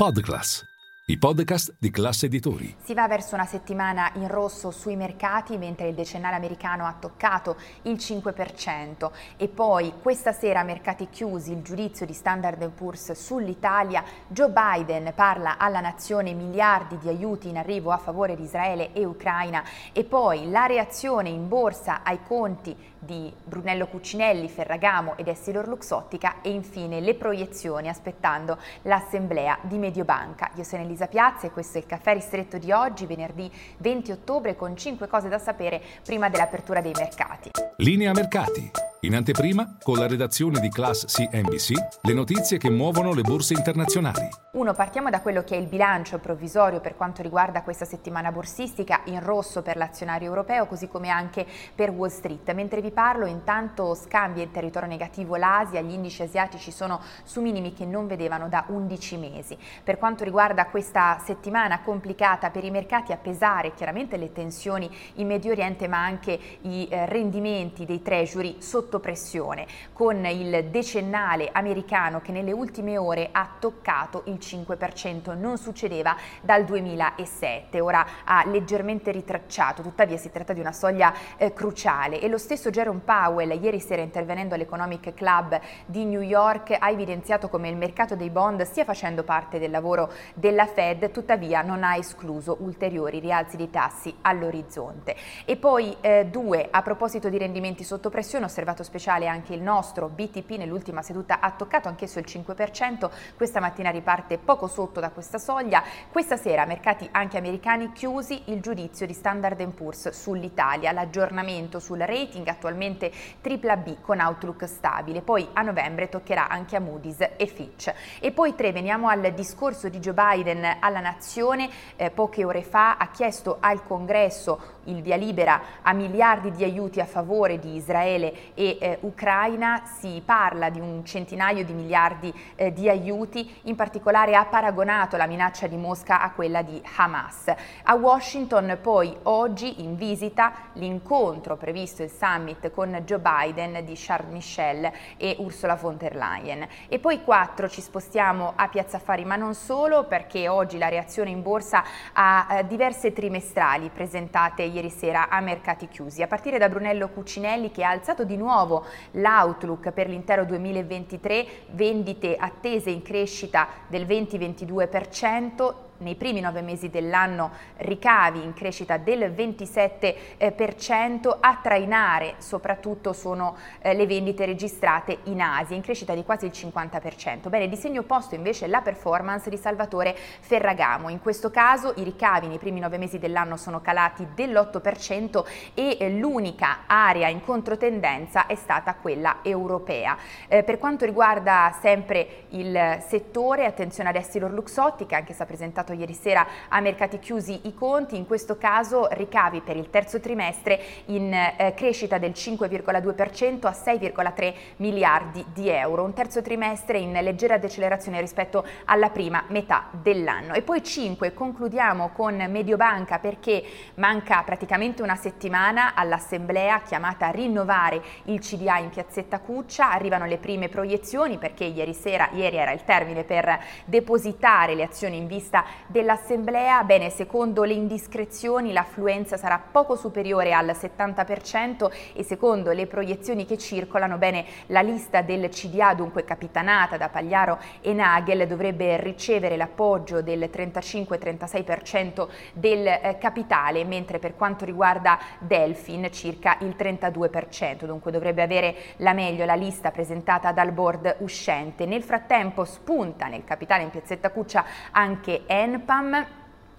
Podcast. I podcast di classe editori. Si va verso una settimana in rosso sui mercati mentre il decennale americano ha toccato il 5% e poi questa sera mercati chiusi il giudizio di Standard Poor's sull'Italia, Joe Biden parla alla nazione miliardi di aiuti in arrivo a favore di Israele e Ucraina e poi la reazione in borsa ai conti di Brunello Cucinelli, Ferragamo ed Essilor Luxottica e infine le proiezioni aspettando l'assemblea di Mediobanca. Io sono Elisa Piazza e questo è il caffè ristretto di oggi, venerdì 20 ottobre, con 5 cose da sapere prima dell'apertura dei mercati. Linea mercati. In anteprima, con la redazione di Class CNBC, le notizie che muovono le borse internazionali. Uno, partiamo da quello che è il bilancio provvisorio per quanto riguarda questa settimana borsistica, in rosso per l'azionario europeo, così come anche per Wall Street. Mentre vi parlo, intanto scambia in territorio negativo l'Asia, gli indici asiatici sono su minimi che non vedevano da 11 mesi. Per quanto riguarda questa settimana complicata per i mercati, a pesare chiaramente le tensioni in Medio Oriente, ma anche i eh, rendimenti dei treasury sotto sotto pressione, con il decennale americano che nelle ultime ore ha toccato il 5%, non succedeva dal 2007, ora ha leggermente ritracciato, tuttavia si tratta di una soglia eh, cruciale. E lo stesso Jerome Powell ieri sera intervenendo all'Economic Club di New York ha evidenziato come il mercato dei bond stia facendo parte del lavoro della Fed, tuttavia non ha escluso ulteriori rialzi dei tassi all'orizzonte. E poi eh, due, a proposito di rendimenti sotto pressione, osservato mercato speciale anche il nostro BTP nell'ultima seduta ha toccato anch'esso il 5%, questa mattina riparte poco sotto da questa soglia, questa sera mercati anche americani chiusi il giudizio di Standard Poor's sull'Italia, l'aggiornamento sul rating attualmente BBB con outlook stabile, poi a novembre toccherà anche a Moody's e Fitch. E poi tre, veniamo al discorso di Joe Biden alla nazione, eh, poche ore fa ha chiesto al congresso il via libera a miliardi di aiuti a favore di Israele e eh, Ucraina, si parla di un centinaio di miliardi eh, di aiuti, in particolare ha paragonato la minaccia di Mosca a quella di Hamas. A Washington poi oggi in visita l'incontro previsto il summit con Joe Biden di Charles Michel e Ursula von der Leyen. E poi quattro ci spostiamo a Piazza Affari, ma non solo perché oggi la reazione in borsa ha eh, diverse trimestrali presentate ieri sera a mercati chiusi, a partire da Brunello Cucinelli che ha alzato di nuovo l'outlook per l'intero 2023, vendite attese in crescita del 20-22%, nei primi nove mesi dell'anno ricavi in crescita del 27%, a trainare soprattutto sono eh, le vendite registrate in Asia, in crescita di quasi il 50%. Bene, di segno opposto invece la performance di Salvatore Ferragamo. In questo caso i ricavi nei primi nove mesi dell'anno sono calati dell'8% e eh, l'unica area in controtendenza è stata quella europea. Eh, per quanto riguarda sempre il settore, attenzione ad Essilor Luxottica, anche se ha presentato presentato ieri sera a mercati chiusi i conti, in questo caso ricavi per il terzo trimestre in eh, crescita del 5,2% a 6,3 miliardi di euro, un terzo trimestre in leggera decelerazione rispetto alla prima metà dell'anno. E poi 5, concludiamo con Mediobanca perché manca praticamente una settimana all'assemblea chiamata a rinnovare il CDA in piazzetta Cuccia, arrivano le prime proiezioni perché ieri sera, ieri era il termine per depositare le azioni in vista dell'Assemblea, bene, secondo le indiscrezioni l'affluenza sarà poco superiore al 70% e secondo le proiezioni che circolano, bene, la lista del CDA, dunque capitanata da Pagliaro e Nagel, dovrebbe ricevere l'appoggio del 35-36% del eh, capitale, mentre per quanto riguarda Delfin circa il 32%, dunque dovrebbe avere la meglio la lista presentata dal board uscente. Nel frattempo spunta nel capitale in piazzetta Cuccia anche Enel, ENPAM.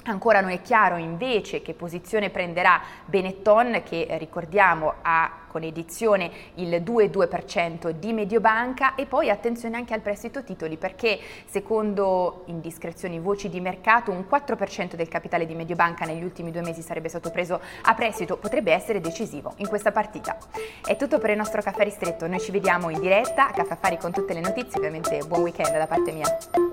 Ancora non è chiaro invece che posizione prenderà Benetton che eh, ricordiamo ha con edizione il 2,2% di Mediobanca e poi attenzione anche al prestito titoli perché secondo indiscrezioni voci di mercato un 4% del capitale di Mediobanca negli ultimi due mesi sarebbe stato preso a prestito, potrebbe essere decisivo in questa partita. È tutto per il nostro caffè ristretto, noi ci vediamo in diretta a Caffè Affari con tutte le notizie, ovviamente buon weekend da parte mia.